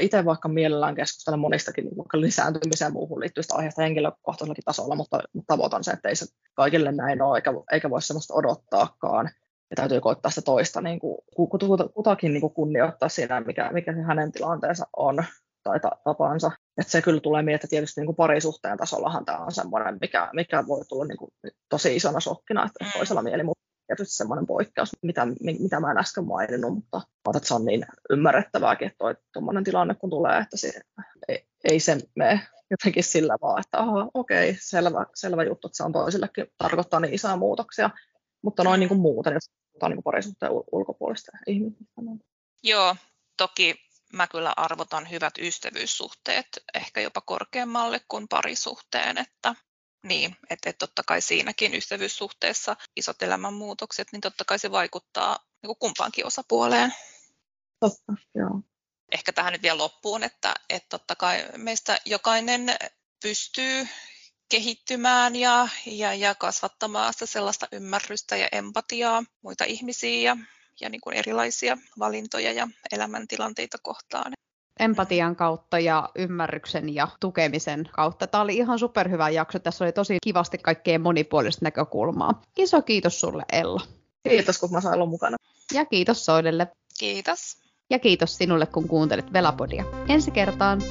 itse vaikka mielellään keskustelen monistakin niin vaikka lisääntymiseen ja muuhun liittyvistä aiheista henkilökohtaisellakin tasolla, mutta, mutta tavoitan se, että ei se kaikille näin ole, eikä, eikä voi sellaista odottaakaan. Ja täytyy koittaa sitä toista niin kuin, kutakin niin kuin kunnioittaa siinä, mikä, mikä se hänen tilanteensa on. tai tapansa. Että se kyllä tulee mieleen, että tietysti niin kuin parisuhteen tasollahan tämä on semmoinen, mikä, mikä voi tulla niin kuin tosi isona shokkina, että mm. toisella mieli tietysti semmoinen poikkeus, mitä, mitä mä en äsken maininnut, mutta että se on niin ymmärrettävääkin, että tuommoinen tilanne kun tulee, että se, ei, ei se mene jotenkin sillä vaan, että aha, okei, selvä, selvä juttu, että se on toisillekin tarkoittaa niin isoja muutoksia, mutta noin niin kuin muuten, jos puhutaan niin parisuhteen ulkopuolista ihmisistä. Joo, toki mä kyllä arvotan hyvät ystävyyssuhteet ehkä jopa korkeammalle kuin parisuhteen, että niin, että, että totta kai siinäkin ystävyyssuhteessa isot elämänmuutokset, niin totta kai se vaikuttaa niin kuin kumpaankin osapuoleen. Totta, joo. Ehkä tähän nyt vielä loppuun, että, että totta kai meistä jokainen pystyy kehittymään ja, ja, ja kasvattamaan sitä sellaista ymmärrystä ja empatiaa muita ihmisiä ja, ja niin kuin erilaisia valintoja ja elämäntilanteita kohtaan empatian kautta ja ymmärryksen ja tukemisen kautta. Tämä oli ihan superhyvä jakso. Tässä oli tosi kivasti kaikkea monipuolista näkökulmaa. Iso kiitos sulle Ella. Kiitos, kun mä sain olla mukana. Ja kiitos Soidelle. Kiitos. Ja kiitos sinulle, kun kuuntelit Velapodia. Ensi kertaan.